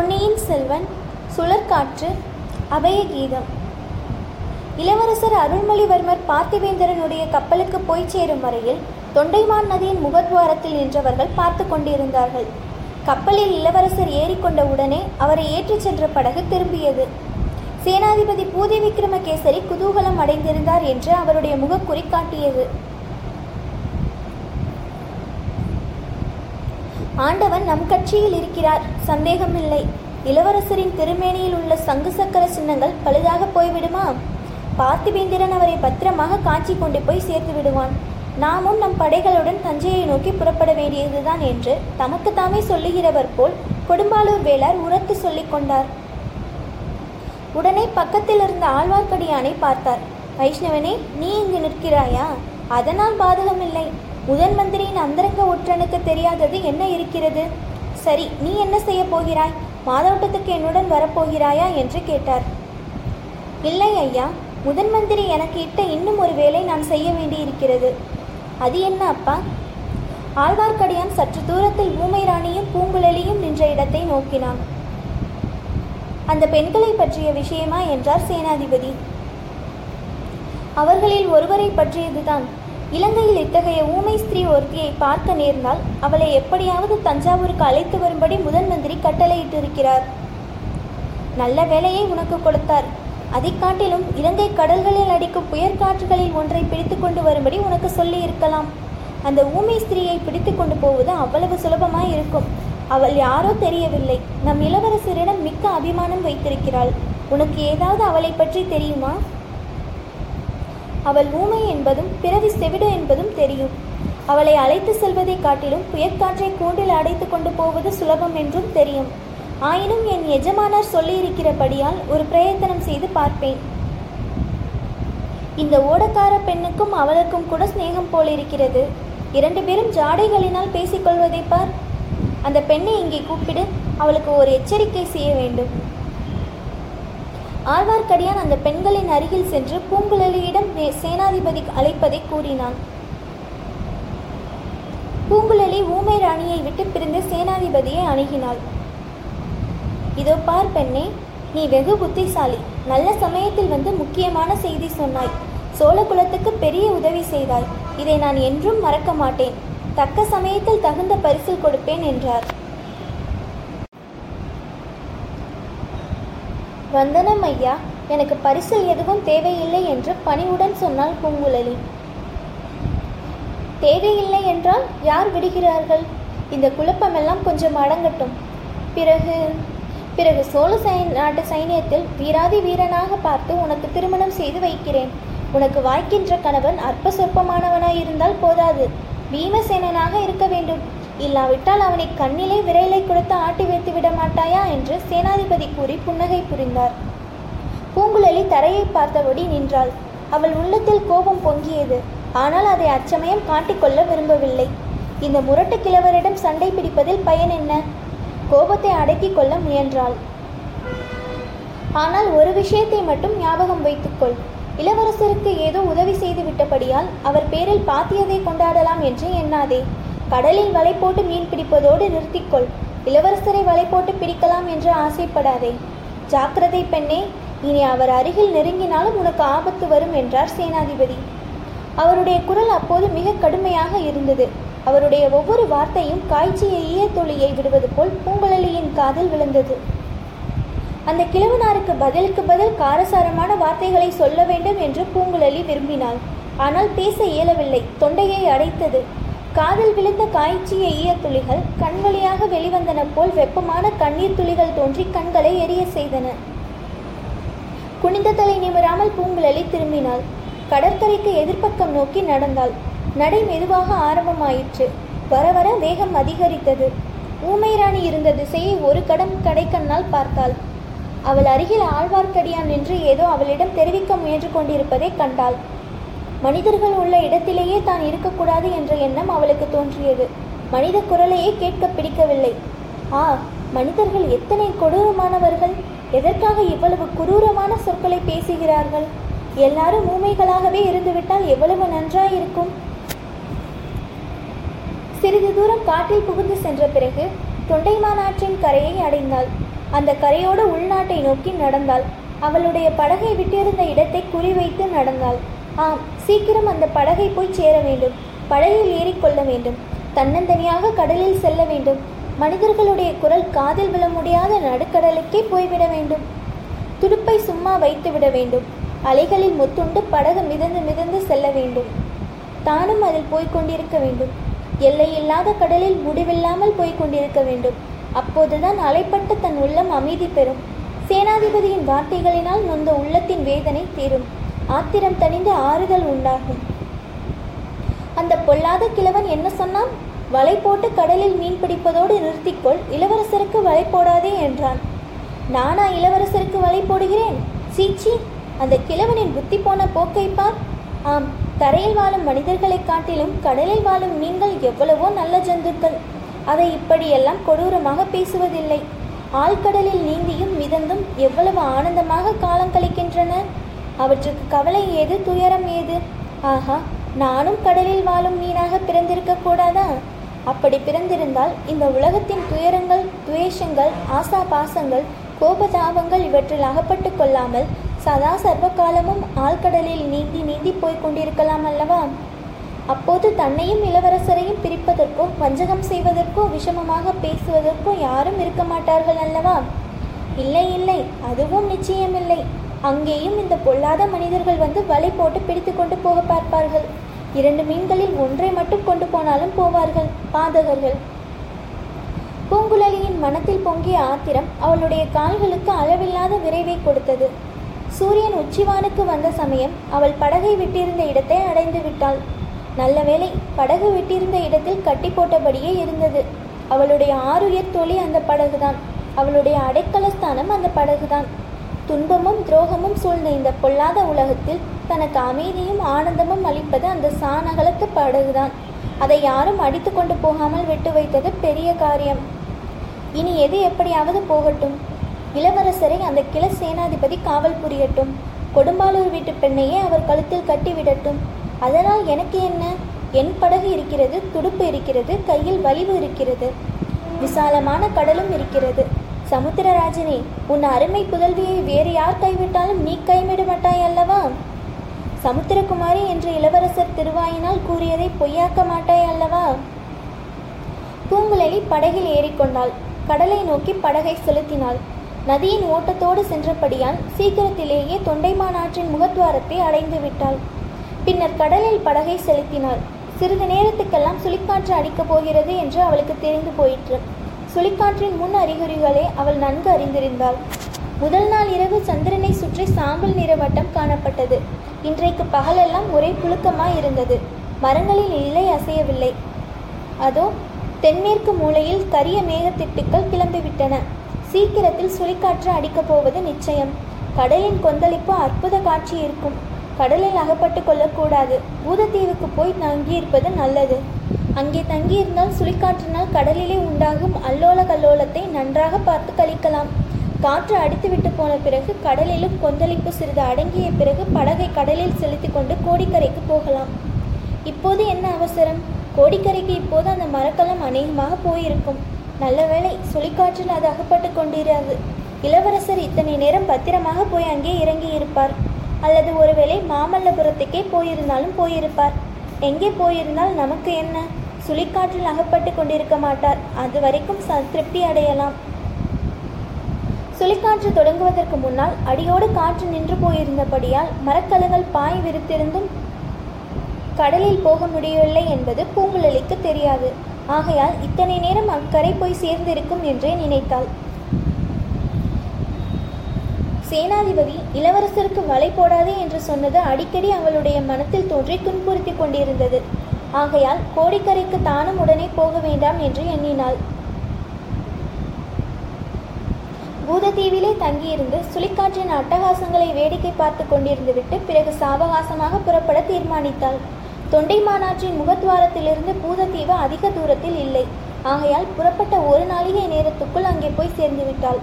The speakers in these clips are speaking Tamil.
பொன்னியின் செல்வன் சுழற்காற்று அபயகீதம். இளவரசர் அருள்மொழிவர்மர் பார்த்திவேந்திரனுடைய கப்பலுக்கு போய் சேரும் வரையில் தொண்டைமான் நதியின் முகத்வாரத்தில் நின்றவர்கள் பார்த்து கொண்டிருந்தார்கள். கப்பலில் இளவரசர் ஏறிக்கொண்ட உடனே அவரை ஏற்றிச் சென்ற படகு திரும்பியது. சேனாதிபதி பூதி விக்ரமகேசரி குதூகலம் அடைந்திருந்தார் என்று அவருடைய முகக்குறி காட்டியது. ஆண்டவன் நம் கட்சியில் இருக்கிறார். சந்தேகமில்லை. இளவரசரின் திருமேனியில் உள்ள சங்கு சக்கர சின்னங்கள் பழுதாக போய்விடுமா? பார்த்திபேந்திரன் அவரை பத்திரமாக காட்சி கொண்டு போய் சேர்த்து விடுவான். நாமும் நம் படைகளுடன் தஞ்சையை நோக்கி புறப்பட வேண்டியதுதான் என்று தமக்குத்தாமே சொல்லுகிறவர் போல் கொடும்பாலூர் வேளார் உரத்து சொல்லிக் கொண்டார். உடனே பக்கத்தில் இருந்த ஆழ்வார்க்கடியானை பார்த்தார். வைஷ்ணவனே நீ இங்கு நிற்கிறாயா? அதனால் பாதகமில்லை. முதன் மந்திரியின் அந்தரங்க ஒற்றனுக்கு தெரியாதது என்ன இருக்கிறது? சரி நீ என்ன செய்ய போகிறாய்? மாதோட்டத்துக்கு என்னுடன் வரப்போகிறாயா? என்று கேட்டார். இல்லை ஐயா முதன் மந்திரி எனக்கு இட்ட இன்னும் ஒரு வேலை நான் செய்ய வேண்டியிருக்கிறது. அது என்ன அப்பா? ஆழ்வார்க்கடியான் சற்று தூரத்தில் ஊமை ராணியும் பூங்குழலியும் நின்ற இடத்தை நோக்கினான். அந்த பெண்களை பற்றிய விஷயமா என்றார் சேனாதிபதி. அவர்களில் ஒருவரை பற்றியதுதான். இலங்கையில் இத்தகைய ஊமை ஸ்திரீ ஒருத்தியை பார்க்க நேர்ந்தால் அவளை எப்படியாவது தஞ்சாவூருக்கு அழைத்து வரும்படி முதன் மந்திரி கட்டளையிட்டிருக்கிறார். நல்ல வேலையை உனக்கு கொடுத்தார். அதை காட்டிலும் இலங்கை கடல்களில் அடிக்கும் புயற்காற்றுகளில் ஒன்றை பிடித்து கொண்டு வரும்படி உனக்கு சொல்லி இருக்கலாம் அந்த ஊமை ஸ்திரீயை பிடித்து கொண்டு போவது அவ்வளவு சுலபமாய் இருக்கும். அவள் யாரோ தெரியவில்லை. நம் இளவரசரிடம் மிக்க அபிமானம் வைத்திருக்கிறாள். உனக்கு ஏதாவது அவளை பற்றி தெரியுமா? அவள் ஊமை என்பதும் பிறவி செவிடு என்பதும் தெரியும். அவளை அழைத்து செல்வதை காட்டிலும் புயற்காற்றை கூண்டில் அடைத்து கொண்டு போவது சுலபம் என்றும் தெரியும். ஆயினும் என் எஜமானர் சொல்லியிருக்கிறபடியால் ஒரு பிரயத்தனம் செய்து பார்ப்பேன். இந்த ஓடக்கார பெண்ணுக்கும் அவளுக்கும் கூட சிநேகம் போலிருக்கிறது. இரண்டு பேரும் ஜாடைகளினால் பேசிக்கொள்வதை பார். அந்த பெண்ணை இங்கே கூப்பிடு. அவளுக்கு ஒரு எச்சரிக்கை செய்ய வேண்டும். ஆழ்வார்க்கடியான் அந்த பெண்களின் அருகில் சென்று பூங்குழலியிடம் சேனாதிபதி அழைப்பதை கூறினான். பூங்குழலி ஊமை ராணியை விட்டு பிரிந்து சேனாதிபதியை அணுகினாள். இதோ பார் பெண்ணே நீ வெகு புத்திசாலி. நல்ல சமயத்தில் வந்து முக்கியமான செய்தி சொன்னாய். சோழ குலத்துக்கு பெரிய உதவி செய்தாய். இதை நான் என்றும் மறக்க மாட்டேன். தக்க சமயத்தில் தகுந்த பரிசில் கொடுப்பேன் என்றார். வந்தனம் ஐயா எனக்கு பரிசில் எதுவும் தேவையில்லை என்று பணிவுடன் சொன்னாள் பூங்குழலி. தேவையில்லை என்றால் யார் விடுகிறார்கள்? இந்த குழப்பமெல்லாம் கொஞ்சம் அடங்கட்டும். பிறகு பிறகு சோழ சை நாட்டு சைனியத்தில் வீராதி வீரனாக பார்த்து உனக்கு திருமணம் செய்து வைக்கிறேன். உனக்கு வாய்க்கின்ற கணவன் அற்ப சொற்பமானவனாய் இருந்தால் போதாது. பீமசேனனாக இருக்க வேண்டும். இல்லாவிட்டால் அவனை கண்ணிலே விரைலை கொடுத்து ஆட்டி வைத்து விட மாட்டாயா என்று சேனாதிபதி கூறி புன்னகை புரிந்தார். பூங்குழலி தரையை பார்த்தபடி நின்றாள். அவள் உள்ளத்தில் கோபம் பொங்கியது. ஆனால் அதை அச்சமயம் காட்டிக்கொள்ள விரும்பவில்லை. இந்த முரட்டு கிழவரிடம் சண்டை பிடிப்பதில் பயன் என்ன? கோபத்தை அடக்கிக் கொள்ள முயன்றாள். ஆனால் ஒரு விஷயத்தை மட்டும் ஞாபகம் வைத்துக்கொள். இளவரசருக்கு ஏதோ உதவி செய்து விட்டபடியால் அவர் பேரில் பாத்தியதை கொண்டாடலாம் என்று எண்ணாதே. கடலில் வலை போட்டு மீன் பிடிப்பதோடு நிறுத்திக்கொள். இளவரசரை வலை போட்டு பிடிக்கலாம் என்று ஆசைப்படாதே. ஜாக்கிரதை பெண்ணே இனி அவர் அருகில் நெருங்கினாலும் உனக்கு ஆபத்து வரும் என்றார் சேனாதிபதி. அவருடைய குரல் அப்போது மிக கடுமையாக இருந்தது. அவருடைய ஒவ்வொரு வார்த்தையும் காய்ச்சிய ஈயத்தொழியை விடுவது போல் பூங்குழலியின் காதில் விழுந்தது. அந்த கிழவனாருக்கு பதிலுக்கு பதில் காரசாரமான வார்த்தைகளை சொல்ல வேண்டும் என்று பூங்குழலி விரும்பினாள். ஆனால் பேச இயலவில்லை. தொண்டையை அடைத்தது. காதில் விழுந்த காய்ச்சிய ஈயத்துளிகள் கண் வழியாக வெளிவந்தன போல் வெப்பமான கண்ணீர் துளிகள் தோன்றி கண்களை எரிய செய்தன. குனிந்த தலை நிமிராமல் பூங்குழலி திரும்பினாள். கடற்கரைக்கு எதிர்ப்பக்கம் நோக்கி நடந்தாள். நடை மெதுவாக ஆரம்பமாயிற்று. வர வர வேகம் அதிகரித்தது. ஊமை ராணி இருந்த திசையை ஒரு கடம் கடைக்கண்ணால் பார்த்தாள். அவள் அருகில் ஆழ்வார்க்கடியான் நின்று ஏதோ அவளிடம் தெரிவிக்க முயன்று கொண்டிருப்பதை கண்டாள். மனிதர்கள் உள்ள இடத்திலேயே தான் இருக்கக்கூடாது என்ற எண்ணம் அவளுக்கு தோன்றியது. மனித குரலையே கேட்க பிடிக்கவில்லை. ஆ மனிதர்கள் எத்தனை கொடூரமானவர்கள்? எதற்காக இவ்வளவு குரூரமான சொற்களை பேசுகிறார்கள்? எல்லாரும் ஊமைகளாகவே இருந்துவிட்டால் எவ்வளவு நன்றாயிருக்கும்? சிறிது தூரம் காட்டில் புகுந்து சென்ற பிறகு தொண்டைமானாற்றின் கரையை அடைந்தாள். அந்த கரையோடு உள்நாட்டை நோக்கி நடந்தாள். அவளுடைய படகை விட்டிருந்த இடத்தை குறிவைத்து நடந்தாள். ஆம் சீக்கிரம் அந்த படகை போய் சேர வேண்டும் படகில் ஏறிக்கொள்ள வேண்டும் தன்னந்தனியாக கடலில் செல்ல வேண்டும் மனிதர்களுடைய குரல் காதில் விழ முடியாத நடுக்கடலுக்கே போய்விட வேண்டும். துடுப்பை சும்மா வைத்து விட வேண்டும் அலைகளில் முத்துண்டு படகு மிதந்து மிதந்து செல்ல வேண்டும். தானும் அதில் போய்க் கொண்டிருக்க வேண்டும் எல்லையில்லாத கடலில் முடிவில்லாமல் போய்க் கொண்டிருக்க வேண்டும். அப்போதுதான் அலைப்பட்டு தன் உள்ளம் அமைதி பெறும். சேனாதிபதியின் வார்த்தைகளினால் நொந்த உள்ளத்தின் வேதனை தீரும். ஆத்திரம் தணிந்து ஆறுதல் உண்டாகும். அந்த பொல்லாத கிழவன் என்ன சொன்னான்? வலை போட்டு கடலில் மீன் பிடிப்பதோடு நிறுத்திக்கொள் இளவரசருக்கு வலை போடாதே என்றான். நானா இளவரசருக்கு வலை போடுகிறேன்? சீச்சி அந்த கிழவனின் புத்தி போன போக்கை பார். ஆம் தரையில் வாழும் மனிதர்களைக் காட்டிலும் கடலில் வாழும் மீன்கள் எவ்வளவோ நல்ல ஜந்துக்கள். அதை இப்படியெல்லாம் கொடூரமாக பேசுவதில்லை. ஆழ்கடலில் நீந்தியும் மிதந்தும் எவ்வளவு ஆனந்தமாக காலம் கழிக்கின்றன அவற்றுக்கு கவலை ஏது துயரம் ஏது? ஆஹா நானும் கடலில் வாழும் மீனாக பிறந்திருக்க கூடாதா? அப்படி பிறந்திருந்தால் இந்த உலகத்தின் துயரங்கள் துவேஷங்கள் ஆசா பாசங்கள் கோபதாபங்கள் இவற்றில் அகப்பட்டு கொள்ளாமல் சதா சர்வ காலமும் ஆழ்கடலில் நீந்தி நீந்தி போய்க் கொண்டிருக்கலாம் அல்லவா? அப்போது தன்னையும் இளவரசரையும் பிரிப்பதற்கோ வஞ்சகம் செய்வதற்கோ விஷமமாக பேசுவதற்கோ யாரும் இருக்க மாட்டார்கள் அல்லவா? இல்லை இல்லை அதுவும் நிச்சயமில்லை. அங்கேயும் இந்த பொல்லாத மனிதர்கள் வந்து வலை போட்டு பிடித்து கொண்டு போக பார்ப்பார்கள். இரண்டு மீன்களில் ஒன்றை மட்டும் கொண்டு போனாலும் போவார்கள் பாதகர்கள். பூங்குழலியின் மனத்தில் பொங்கிய ஆத்திரம் அவளுடைய கால்களுக்கு அளவில்லாத விரைவை கொடுத்தது. சூரியன் உச்சிவானுக்கு வந்த சமயம் அவள் படகை விட்டிருந்த இடத்தை அடைந்து விட்டாள். நல்ல வேளை படகு விட்டிருந்த இடத்தில் கட்டி போட்டபடியே இருந்தது. அவளுடைய ஆறுயிர் தோழி அந்த படகுதான். அவளுடைய அடைக்கலஸ்தானம் அந்த படகுதான். துன்பமும் துரோகமும் சூழ்ந்த இந்த பொல்லாத உலகத்தில் தனக்கு அமைதியும் ஆனந்தமும் அளிப்பது அந்த சானகலத்து படகுதான். அதை யாரும் அடித்து கொண்டு போகாமல் விட்டு வைத்தது பெரிய காரியம். இனி எது எப்படியாவது போகட்டும். இளவரசரை அந்த கிள சேனாதிபதி காவல் புரியட்டும். கொடும்பாலூர் வீட்டு பெண்ணையே அவர் கழுத்தில் கட்டிவிடட்டும் அதனால் எனக்கு என்ன? என் படகு இருக்கிறது துடுப்பு இருக்கிறது கையில் வலிவு இருக்கிறது. விசாலமான கடலும் இருக்கிறது. சமுத்திரராஜனே உன் அருமை புதல்வியை வேறு யார் கைவிட்டாலும் நீ கைவிட மாட்டாய் அல்லவா? சமுத்திரகுமாரி என்று இளவரசர் திருவாயினால் கூறியதை பொய்யாக்க மாட்டாய் அல்லவா? பூங்குழலி படகில் ஏறிக்கொண்டாள். கடலை நோக்கி படகை செலுத்தினாள். நதியின் ஓட்டத்தோடு சென்றபடியால் சீக்கிரத்திலேயே தொண்டைமானாற்றின் முகத்வாரத்தை அடைந்து விட்டாள். பின்னர் கடலில் படகை செலுத்தினாள். சிறிது நேரத்துக்கெல்லாம் சுழிக்காற்று அடிக்கப் போகிறது என்று அவளுக்கு தெரிந்து போயிற்று. சுழிக்காற்றின் முன் அறிகுறிகளை அவள் நன்கு அறிந்திருந்தாள். முதல் நாள் இரவு சந்திரனை சுற்றி சாம்பல் நிற வட்டம் காணப்பட்டது. இன்றைக்கு பகலெல்லாம் ஒரே புழுக்கமாய் இருந்தது. மரங்களில் இலை அசையவில்லை. அதோ தென்மேற்கு மூலையில் கரிய மேகத்திட்டுக்கள் கிளம்பிவிட்டன. சீக்கிரத்தில் சுழிக்காற்று அடிக்கப் போவது நிச்சயம். கடலின் கொந்தளிப்பு அற்புத காட்சி இருக்கும். கடலில் அகப்பட்டு கொள்ளக்கூடாது. பூதத்தீவுக்கு போய் தங்கியிருப்பது நல்லது. அங்கே தங்கியிருந்தால் சுழிக்காற்றினால் கடலிலே உண்டாகும் அல்லோல கல்லோலத்தை நன்றாக பார்த்து கழிக்கலாம். காற்று அடித்துவிட்டு போன பிறகு கடலிலும் கொந்தளிப்பு சிறிது அடங்கிய பிறகு படகை கடலில் செலுத்தி கொண்டு கோடிக்கரைக்கு போகலாம். இப்போது என்ன அவசரம்? கோடிக்கரைக்கு இப்போது அந்த மரக்கலம் அநேகமாக போயிருக்கும். நல்ல வேளை சுழிக்காற்றில் அது அகப்பட்டு கொண்டிராது. இளவரசர் இத்தனை நேரம் பத்திரமாக போய் அங்கே இறங்கி இருப்பார் அல்லது ஒருவேளை மாமல்லபுரத்துக்கே போயிருந்தாலும் போயிருப்பார். எங்கே போயிருந்தால் நமக்கு என்ன? சுழிக்காற்றில் அகப்பட்டு கொண்டிருக்க மாட்டார். அது வரைக்கும் ச திருப்தி அடையலாம். சுழிக்காற்று தொடங்குவதற்கு முன்னால் அடியோடு காற்று நின்று போயிருந்தபடியால் மரக்கலங்கள் பாய் விரித்திருந்தும் கடலில் போக முடியவில்லை என்பது பூங்குழலிக்கு தெரியாது. ஆகையால் இத்தனை நேரம் அக்கரை போய் சேர்ந்திருக்கும் என்றே நினைத்தாள். சேனாதிபதி இளவரசருக்கு வலை போடாதே என்று சொன்னது அடிக்கடி அவளுடைய மனத்தில் தோன்றி துன்புறுத்தி கொண்டிருந்தது. ஆகையால் கோடிக்கரைக்கு தானும் உடனே போக வேண்டாம் என்று எண்ணினாள். பூதத்தீவிலே தங்கியிருந்து சுழிக்காற்றின் அட்டகாசங்களை வேடிக்கை பார்த்து கொண்டிருந்துவிட்டு பிறகு சாவகாசமாக புறப்பட தீர்மானித்தாள். தொண்டை மாநாட்டின் முகத்வாரத்திலிருந்து பூதத்தீவு அதிக தூரத்தில் இல்லை. ஆகையால் புறப்பட்ட ஒரு நாளிகை நேரத்துக்குள் அங்கே போய் சேர்ந்துவிட்டாள்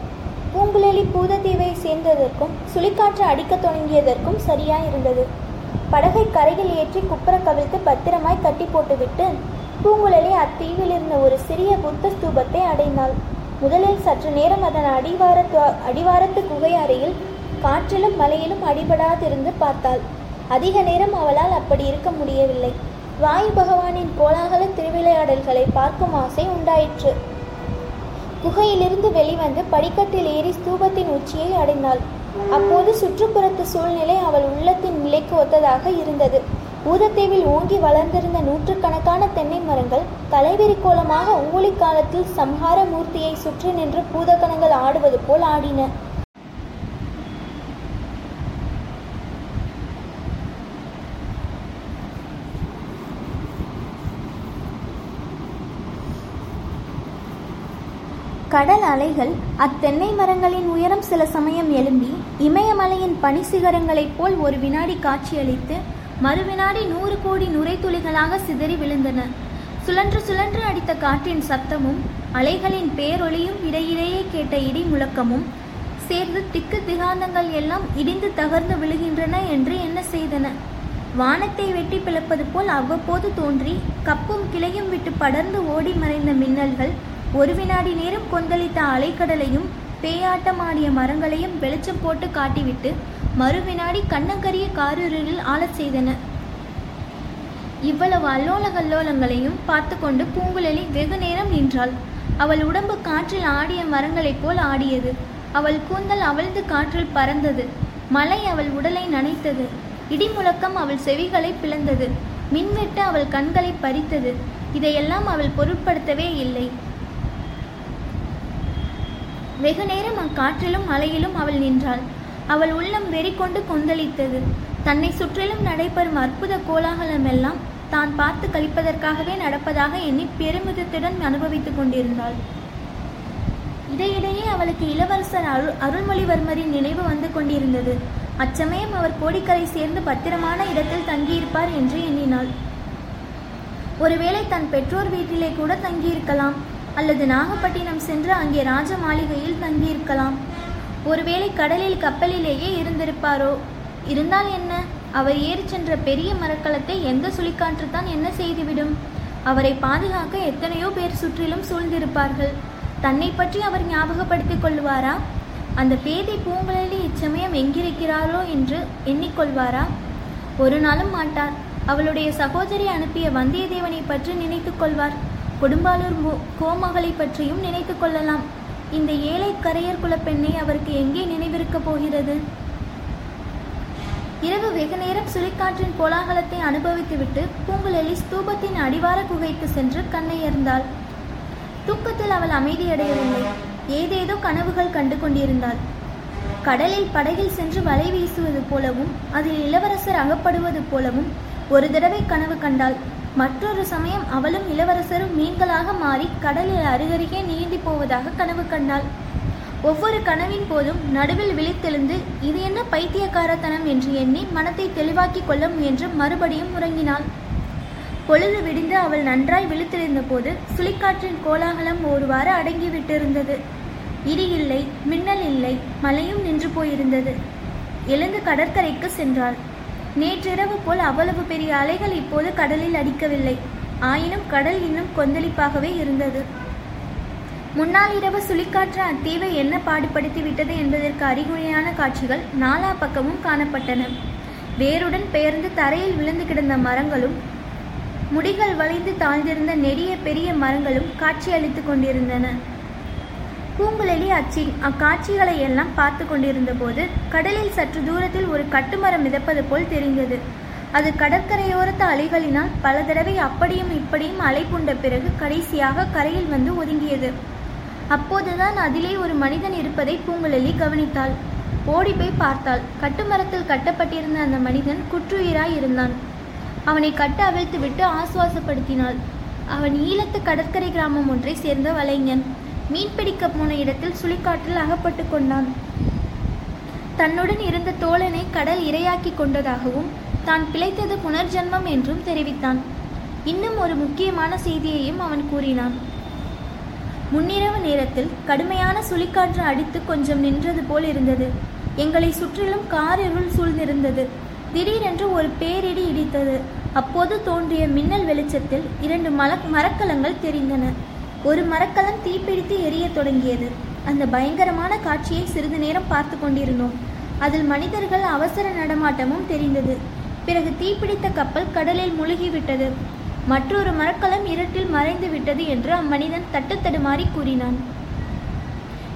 பூங்குழலி பூதத்தீவை சேர்ந்ததற்கும் சுழிக்காற்று அடிக்கத் தொடங்கியதற்கும் சரியா இருந்தது படகை கரையில் ஏற்றி குப்புற கவிழ்த்து பத்திரமாய் கட்டி போட்டுவிட்டு பூங்குழலி அத்தீவில் இருந்த ஒரு சிறிய புத்த ஸ்தூபத்தை அடைந்தாள். முதலில் சற்று நேரம் அதன் அடிவாரத்து அடிவாரத்து குகை அறையில் காற்றிலும் மலையிலும் அடிபடாதிருந்து பார்த்தாள். அதிக நேரம் அவளால் அப்படி இருக்க முடியவில்லை. வாயு பகவானின் கோலாகல திருவிளையாடல்களை பார்க்கும் ஆசை உண்டாயிற்று. குகையிலிருந்து வெளிவந்து படிக்கட்டில் ஏறி ஸ்தூபத்தின் உச்சியை அடைந்தாள். அப்போது சுற்றுப்புறத்து சூழ்நிலை அவள் உள்ளத்தின் நிலைக்கு ஒத்ததாக இருந்தது. ஊதத்தீவில் ஓங்கி வளர்ந்திருந்த நூற்றுக்கணக்கான தென்னை மரங்கள் தலைவிரி கோலமாக ஊழி காலத்தில் சம்ஹார மூர்த்தியை சுற்றி நின்று பூதகணங்கள் ஆடுவது போல் ஆடின. கடல் அலைகள் அத்தென்னை மரங்களின் உயரம் சில சமயம் எழும்பி இமயமலையின் பனி சிகரங்களைப் போல் ஒரு வினாடி காட்சியளித்து மறுவினாடி நூறு கோடி நுரைத்துளிகளாக சிதறி விழுந்தன. சுழன்று சுழன்று அடித்த காற்றின் சத்தமும் அலைகளின் பேரொளியும் இடையிடையே கேட்ட இடி முழக்கமும் சேர்ந்து திக்கு திகாந்தங்கள் எல்லாம் இடிந்து தகர்ந்து விழுகின்றன என்று என்ன செய்தன? வானத்தை வெட்டி பிளப்பது போல் அவ்வப்போது தோன்றி கப்பும் கிளையும் விட்டு படர்ந்து ஓடி மறைந்த மின்னல்கள் ஒரு வினாடி நேரம் கொந்தளித்த அலைக்கடலையும் பேயாட்டமாடிய மரங்களையும் வெளிச்சம் போட்டு காட்டிவிட்டு மறு வினாடி கண்ணங்கரிய காரிருளில் ஆளச் செய்தன. இவ்வளவு அல்லோல கல்லோலங்களையும் பார்த்து கொண்டு பூங்குழலி வெகு நேரம் நின்றாள். அவள் உடம்பு காற்றில் ஆடிய மரங்களைப் போல் ஆடியது. அவள் கூந்தல் அவழ்ந்து காற்றில் பறந்தது. மலை அவள் உடலை நனைத்தது. இடி முழக்கம் அவள் செவிகளை பிளந்தது. மின்வெட்டு அவள் கண்களை பறித்தது. இதையெல்லாம் அவள் பொருட்படுத்தவே இல்லை. வெகு நேரம் அக்காற்றிலும் மலையிலும் அவள் நின்றாள். அவள் உள்ளம் வெறி கொண்டு கொந்தளித்தது. தன்னை சுற்றிலும் நடைபெறும் அற்புத கோலாகலமெல்லாம் தான் பார்த்து கழிப்பதற்காகவே நடப்பதாக எண்ணி பெருமிதத்துடன் அனுபவித்துக் கொண்டிருந்தாள். இடையிடையே அவளுக்கு இளவரசர் அருள் அருள்மொழிவர்மரின் நினைவு வந்து கொண்டிருந்தது. அச்சமயம் அவர் கோடிக்கரை சேர்ந்து பத்திரமான இடத்தில் தங்கியிருப்பார் என்று எண்ணினாள். ஒருவேளை தன் பெற்றோர் வீட்டிலே கூட தங்கியிருக்கலாம். அல்லது நாகப்பட்டினம் சென்று அங்கே ராஜ மாளிகையில் தங்கியிருக்கலாம். ஒருவேளை கடலில் கப்பலிலேயே இருந்திருப்பாரோ? இருந்தால் என்ன? அவர் ஏறிச் சென்ற பெரிய மரக்கலத்தை எந்த சுழிக்காற்றுத்தான் என்ன செய்துவிடும்? அவரை பாதுகாக்க எத்தனையோ பேர் சுற்றிலும் சூழ்ந்திருப்பார்கள். தன்னை பற்றி அவர் ஞாபகப்படுத்திக் கொள்வாரா? அந்த பேதை பூங்குழலி இச்சமயம் எங்கிருக்கிறாரோ என்று எண்ணிக்கொள்வாரா? ஒரு நாளும் மாட்டார். அவளுடைய சகோதரி அனுப்பிய வந்தியத்தேவனை பற்றி நினைத்துக் கொள்வார். கொடும்பாலூர் கோமகளை பற்றியும் நினைத்து கொள்ளலாம். இந்த ஏழை கரையர் குலப்பெண்ணை பெண்ணை அவருக்கு எங்கே நினைவிருக்கப் போகிறது? இரவு வெகு நேரம் சுழிக்காற்றின் கோலாகலத்தை அனுபவித்துவிட்டு பூங்குழலி ஸ்தூபத்தின் அடிவார குகைக்கு சென்று கண்ணையர்ந்தாள். தூக்கத்தில் அவள் அமைதியடையவில்லை. ஏதேதோ கனவுகள் கண்டு கொண்டிருந்தாள். கடலில் படகில் சென்று வலை வீசுவது போலவும் அதில் இளவரசர் அகப்படுவது போலவும் ஒரு தடவை கனவு கண்டாள். மற்றொரு சமயம் அவளும் இளவரசரும் மீன்களாக மாறி கடலில் அருகருகே நீந்தி போவதாக கனவு கண்டாள். ஒவ்வொரு கனவின் போதும் நடுவில் விழித்தெழுந்து இது என்ன பைத்தியக்காரத்தனம்? என்று எண்ணி மனத்தை தெளிவாக்கிக் கொள்ள முயன்று மறுபடியும் உறங்கினாள். பொழுது விடிந்து அவள் நன்றாய் விழித்தெழுந்த போது சுழிக்காற்றின் கோலாகலம் ஒருவாறு அடங்கிவிட்டிருந்தது. இடி இல்லை மின்னல் இல்லை மழையும் நின்று போயிருந்தது. எழுந்து கடற்கரைக்கு சென்றாள். நேற்றிரவு போல் அவ்வளவு பெரிய அலைகள் இப்போது கடலில் அடிக்கவில்லை. ஆயினும் கடல் இன்னும் கொந்தளிப்பாகவே இருந்தது. முன்னால் இரவு சுழிக்காற்று அத்தீவை என்ன பாடுபடுத்தி விட்டது என்பதற்கு அறிகுறியான காட்சிகள் நாலா பக்கமும் காணப்பட்டன. வேருடன் பெயர்ந்து தரையில் விழுந்து கிடந்த மரங்களும் முடிகள் வளைந்து தாழ்ந்திருந்த நெடிய பெரிய மரங்களும் காட்சியளித்துக் கொண்டிருந்தன. பூங்குழலி அச்சின் அக்காட்சிகளை எல்லாம் பார்த்து கொண்டிருந்த போது கடலில் சற்று தூரத்தில் ஒரு கட்டுமரம் மிதப்பது போல் தெரிந்தது. அது கடற்கரையோரத்து அலைகளினால் பல தடவை அப்படியும் இப்படியும் அலை புண்ட பிறகு கடைசியாக கரையில் வந்து ஒதுங்கியது. அப்போதுதான் அதிலே ஒரு மனிதன் இருப்பதை பூங்குழலி கவனித்தாள். ஓடி போய் பார்த்தாள். கட்டுமரத்தில் கட்டப்பட்டிருந்த அந்த மனிதன் குற்றுயிராய் இருந்தான். அவனை கட்டு அவிழ்த்து விட்டு ஆசுவாசப்படுத்தினாள். அவன் ஈழத்து கடற்கரை கிராமம் ஒன்றை சேர்ந்த வலைஞன். மீன் பிடிக்க போன இடத்தில் சுழிக்காற்றில் அகப்பட்டு கொண்டான். தன்னுடன் இருந்த தோழனை கடல் இரையாக்கி கொண்டதாகவும் தான் பிழைத்தது புனர்ஜென்மம் என்றும் தெரிவித்தான். இன்னும் ஒரு முக்கியமான செய்தியையும் அவன் கூறினான். முன்னிரவு நேரத்தில் கடுமையான சுழிக்காற்று அடித்து கொஞ்சம் நின்றது போல் இருந்தது. எங்களை சுற்றிலும் காரிருள் சூழ்ந்திருந்தது. திடீரென்று ஒரு பேரிடி இடித்தது. அப்போது தோன்றிய மின்னல் வெளிச்சத்தில் இரண்டு மல மரக்கலங்கள் தெரிந்தன. ஒரு மரக்கலம் தீப்பிடித்து எரியத் தொடங்கியது. அந்த பயங்கரமான காட்சியை சிறிது நேரம் பார்த்து கொண்டிருந்தோம். அதில் மனிதர்கள் அவசர நடமாட்டமும் தெரிந்தது. பிறகு தீப்பிடித்த கப்பல் கடலில் முழுகிவிட்டது. மற்றொரு மரக்கலம் இருட்டில் மறைந்து விட்டது என்று அம்மனிதன் தட்டுத்தடுமாறி கூறினான்.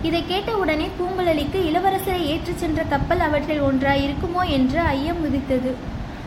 இதை கேட்டவுடனே பூங்குழலிக்கு இளவரசரை ஏற்றிச் சென்ற கப்பல் அவற்றில் ஒன்றாய் இருக்குமோ என்று ஐயம் உதித்தது.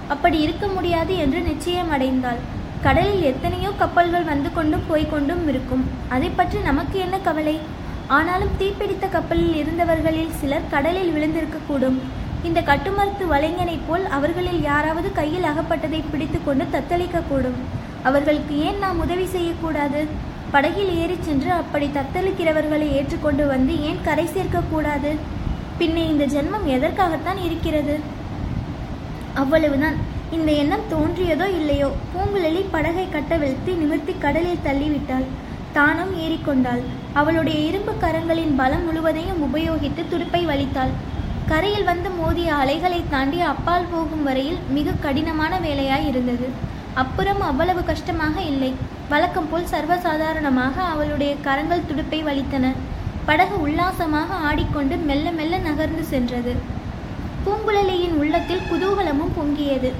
அப்படி இருக்க முடியாது என்று நிச்சயம் அடைந்தாள் கடலில் எத்தனையோ கப்பல்கள் வந்து கொண்டும் போய்கொண்டும் இருக்கும். அதை பற்றி நமக்கு என்ன கவலை? ஆனாலும் தீப்பிடித்த கப்பலில் இருந்தவர்களில் சிலர் கடலில் விழுந்திருக்கக்கூடும். இந்த கட்டுமரத்து வலைஞனைப் போல் அவர்களில் யாராவது கையில் அகப்பட்டதை பிடித்து கொண்டு தத்தளிக்கக்கூடும். அவர்களுக்கு ஏன் நாம் உதவி செய்யக்கூடாது? படகில் ஏறிச் சென்று அப்படி தத்தளிக்கிறவர்களை ஏற்றுக்கொண்டு வந்து ஏன் கரை சேர்க்கக்கூடாது? பின்னே இந்த ஜென்மம் எதற்காகத்தான் இருக்கிறது? அவ்வளவுதான். இந்த எண்ணம் தோன்றியதோ இல்லையோ? பூங்குழலி படகை கட்டவிழ்த்து நிமிர்த்தி கடலில் தள்ளிவிட்டாள். தானும் ஏறிக்கொண்டாள். அவளுடைய இரும்பு கரங்களின் பலம் முழுவதையும் உபயோகித்து துடுப்பை வலித்தாள். கரையில் வந்து மோதிய அலைகளை தாண்டி அப்பால் போகும் வரையில் மிக கடினமான வேலையாய் இருந்தது. அப்புறம் அவ்வளவு கஷ்டமாக இல்லை. வழக்கம் போல் சர்வசாதாரணமாக அவளுடைய கரங்கள் துடுப்பை வலித்தன. படகு உல்லாசமாக ஆடிக்கொண்டு மெல்ல மெல்ல நகர்ந்து சென்றது. பூங்குழலியின் உள்ளத்தில் குதூகலமும் பொங்கியது.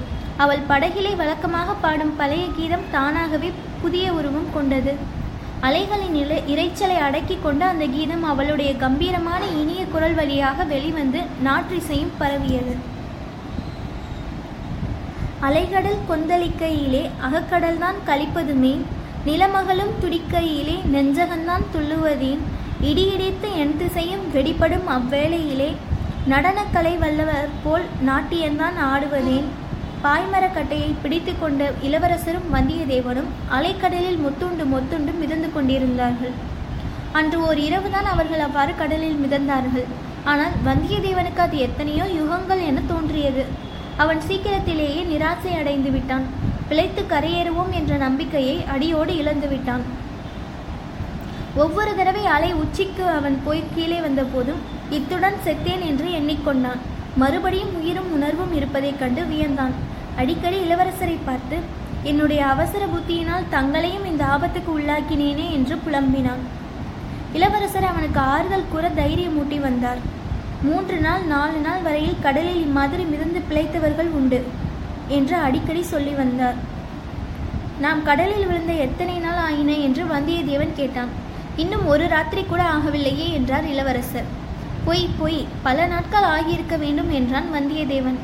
அவள் படகிலே வழக்கமாக பாடும் பழைய கீதம் தானாகவே புதிய உருவம் கொண்டது. அலைகளின் இலை இரைச்சலை அடக்கி கொண்டு அந்த கீதம் அவளுடைய கம்பீரமான இனிய குரல் வழியாக வெளிவந்து நாற்றிசையும் பரவியது. அலைகடல் கொந்தளிக்கையிலே அகக்கடல்தான் கழிப்பதுமே நிலமகளும் துடிக்கையிலே நெஞ்சகந்தான் துள்ளுவதேன் இடியிடித்து என் திசையும் வெடிப்படும் அவ்வேளையிலே நடனக்கலை வல்லவர் போல் நாட்டியந்தான் ஆடுவதேன் பாய்மரக்கட்டையை பிடித்து கொண்ட இளவரசரும் வந்தியத்தேவனும் அலைக்கடலில் முத்துண்டு மொத்துண்டு மிதந்து கொண்டிருந்தார்கள். அன்று ஓர் இரவுதான் அவர்கள் அவ்வாறு கடலில் மிதந்தார்கள். ஆனால் வந்தியத்தேவனுக்கு அது எத்தனையோ யுகங்கள் என தோன்றியது. அவன் சீக்கிரத்திலேயே நிராசை அடைந்து விட்டான். பிழைத்து கரையேறுவோம் என்ற நம்பிக்கையை அடியோடு இழந்து விட்டான். ஒவ்வொரு தடவை அலை உச்சிக்கு அவன் போய் கீழே வந்தபோதும் இத்துடன் செத்தேன் என்று எண்ணிக்கொண்டான். மறுபடியும் உயிரும் உணர்வும் இருப்பதைக் கண்டு வியந்தான். அடிக்கடி இளவரசரை பார்த்து என்னுடைய அவசர புத்தியினால் தங்களையும் இந்த ஆபத்துக்கு உள்ளாக்கினேனே என்று புலம்பினான். இளவரசர் அவனுக்கு ஆறுதல் கூற தைரியமூட்டி வந்தார். மூன்று நாள் நாலு நாள் வரையில் கடலில் இம்மாதிரி மிதந்து பிழைத்தவர்கள் உண்டு என்று அடிக்கடி சொல்லி வந்தார். நாம் கடலில் விழுந்த எத்தனை நாள் ஆயின? என்று வந்தியத்தேவன் கேட்டான். இன்னும் ஒரு ராத்திரி கூட ஆகவில்லையே என்றார் இளவரசர். பொய் பொய் பல நாட்கள் ஆகியிருக்க வேண்டும் என்றான் வந்தியத்தேவன்.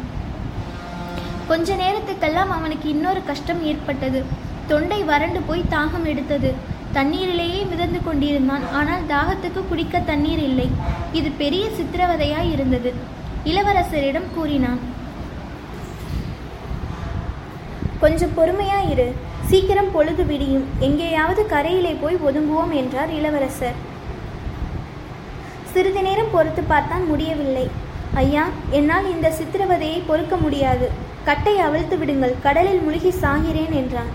கொஞ்ச நேரத்துக்கெல்லாம் அவனுக்கு இன்னொரு கஷ்டம் ஏற்பட்டது. தொண்டை வறண்டு போய் தாகம் எடுத்தது. தண்ணீரிலேயே மிதந்து கொண்டிருந்தான். ஆனால் தாகத்துக்கு குடிக்க தண்ணீர் இல்லை. இது பெரிய சித்திரவதையாய் இருந்தது. இளவரசரிடம் கூறினான் கொஞ்சம் பொறுமையா இரு சீக்கிரம் பொழுது விடியும். எங்கேயாவது கரையிலே போய் ஒதுங்குவோம் என்றார் இளவரசர். சிறிது நேரம் பொறுத்து பார்த்தான் முடியவில்லை. ஐயா என்னால் இந்த சித்திரவதையை பொறுக்க முடியாது. கட்டை அவிழ்த்து விடுங்கள். கடலில் முழுகி சாகிறேன் என்றான்.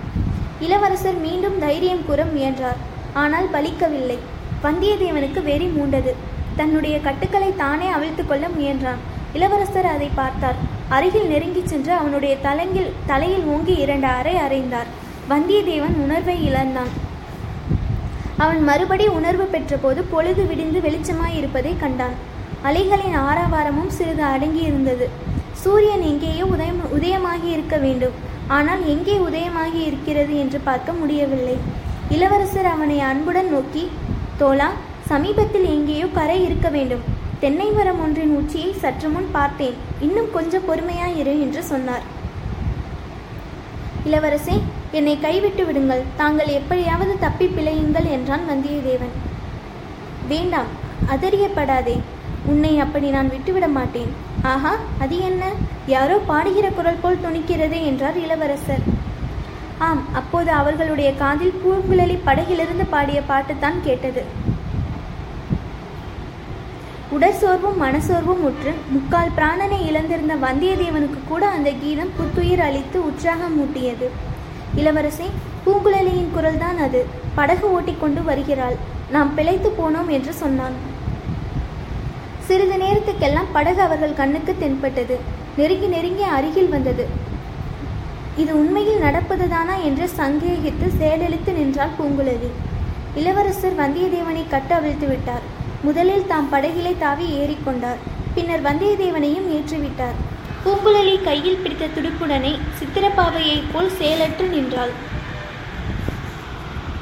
இளவரசர் மீண்டும் தைரியம் கூற முயன்றார். ஆனால் பலிக்கவில்லை. வந்தியத்தேவனுக்கு வெறி மூண்டது. தன்னுடைய கட்டுக்களை தானே அவிழ்த்து கொள்ள முயன்றான். இளவரசர் அதை பார்த்தார். அருகில் நெருங்கிச் சென்று அவனுடைய தலங்கில் தலையில் ஓங்கி இரண்டு அறை அறைந்தார். வந்தியத்தேவன் உணர்வை இழந்தான். அவன் மறுபடி உணர்வு பெற்றபோது பொழுது விடிந்து வெளிச்சமாய் இருப்பதை கண்டான். அலைகளின் ஆரவாரமும் சிறிது அடங்கியிருந்தது. சூரியன் எங்கேயோ உதயம் உதயமாகி இருக்க வேண்டும். ஆனால் எங்கே உதயமாகி இருக்கிறது என்று பார்க்க முடியவில்லை. இளவரசர் அவனை அன்புடன் நோக்கி தோலா சமீபத்தில் எங்கேயோ கரை இருக்க வேண்டும். தென்னை மரம் ஒன்றின் உச்சியை சற்று முன் பார்த்தேன். இன்னும் கொஞ்சம் பொறுமையாயிரு என்று சொன்னார். இளவரசே என்னை கைவிட்டு விடுங்கள். தாங்கள் எப்படியாவது தப்பி பிழையுங்கள் என்றான் வந்தியத்தேவன். வேண்டாம் அதறியப்படாதே உன்னை அப்படி நான் விட்டுவிட மாட்டேன். ஆஹா அது என்ன? யாரோ பாடுகிற குரல் போல் துணிக்கிறதே என்றார் இளவரசர். ஆம் அப்போது அவர்களுடைய காதில் பூங்குழலி படகிலிருந்து பாடிய பாட்டுத்தான் கேட்டது. உடற்சோர்வும் மனசோர்வும் உற்று முக்கால் பிராணனை இழந்திருந்த வந்தியத்தேவனுக்கு கூட அந்த கீதம் புத்துயிர் அளித்து உற்சாகம் மூட்டியது இளவரசே பூங்குழலியின் குரல்தான் அது. படகு ஓட்டிக்கொண்டு வருகிறாள். நாம் பிழைத்து போனோம் என்று சொன்னான். சிறிது நேரத்துக்கெல்லாம் படகு அவர்கள் கண்ணுக்கு தென்பட்டது. நெருங்கி நெருங்கி அருகில் வந்தது. இது உண்மையில் நடப்பதுதானா என்று சந்தேகித்து செயலளித்து நின்றாள் பூங்குழலி. இளவரசர் வந்தியத்தேவனை கட்ட அவிழ்த்து விட்டார். முதலில் தாம் படகிலே தாவி ஏறிக்கொண்டார். பின்னர் வந்தியத்தேவனையும் ஏற்றிவிட்டார். பூங்குழலி கையில் பிடித்த துடுப்புடனே சித்திரப்பாவையைப் போல் செயலற்று நின்றாள்.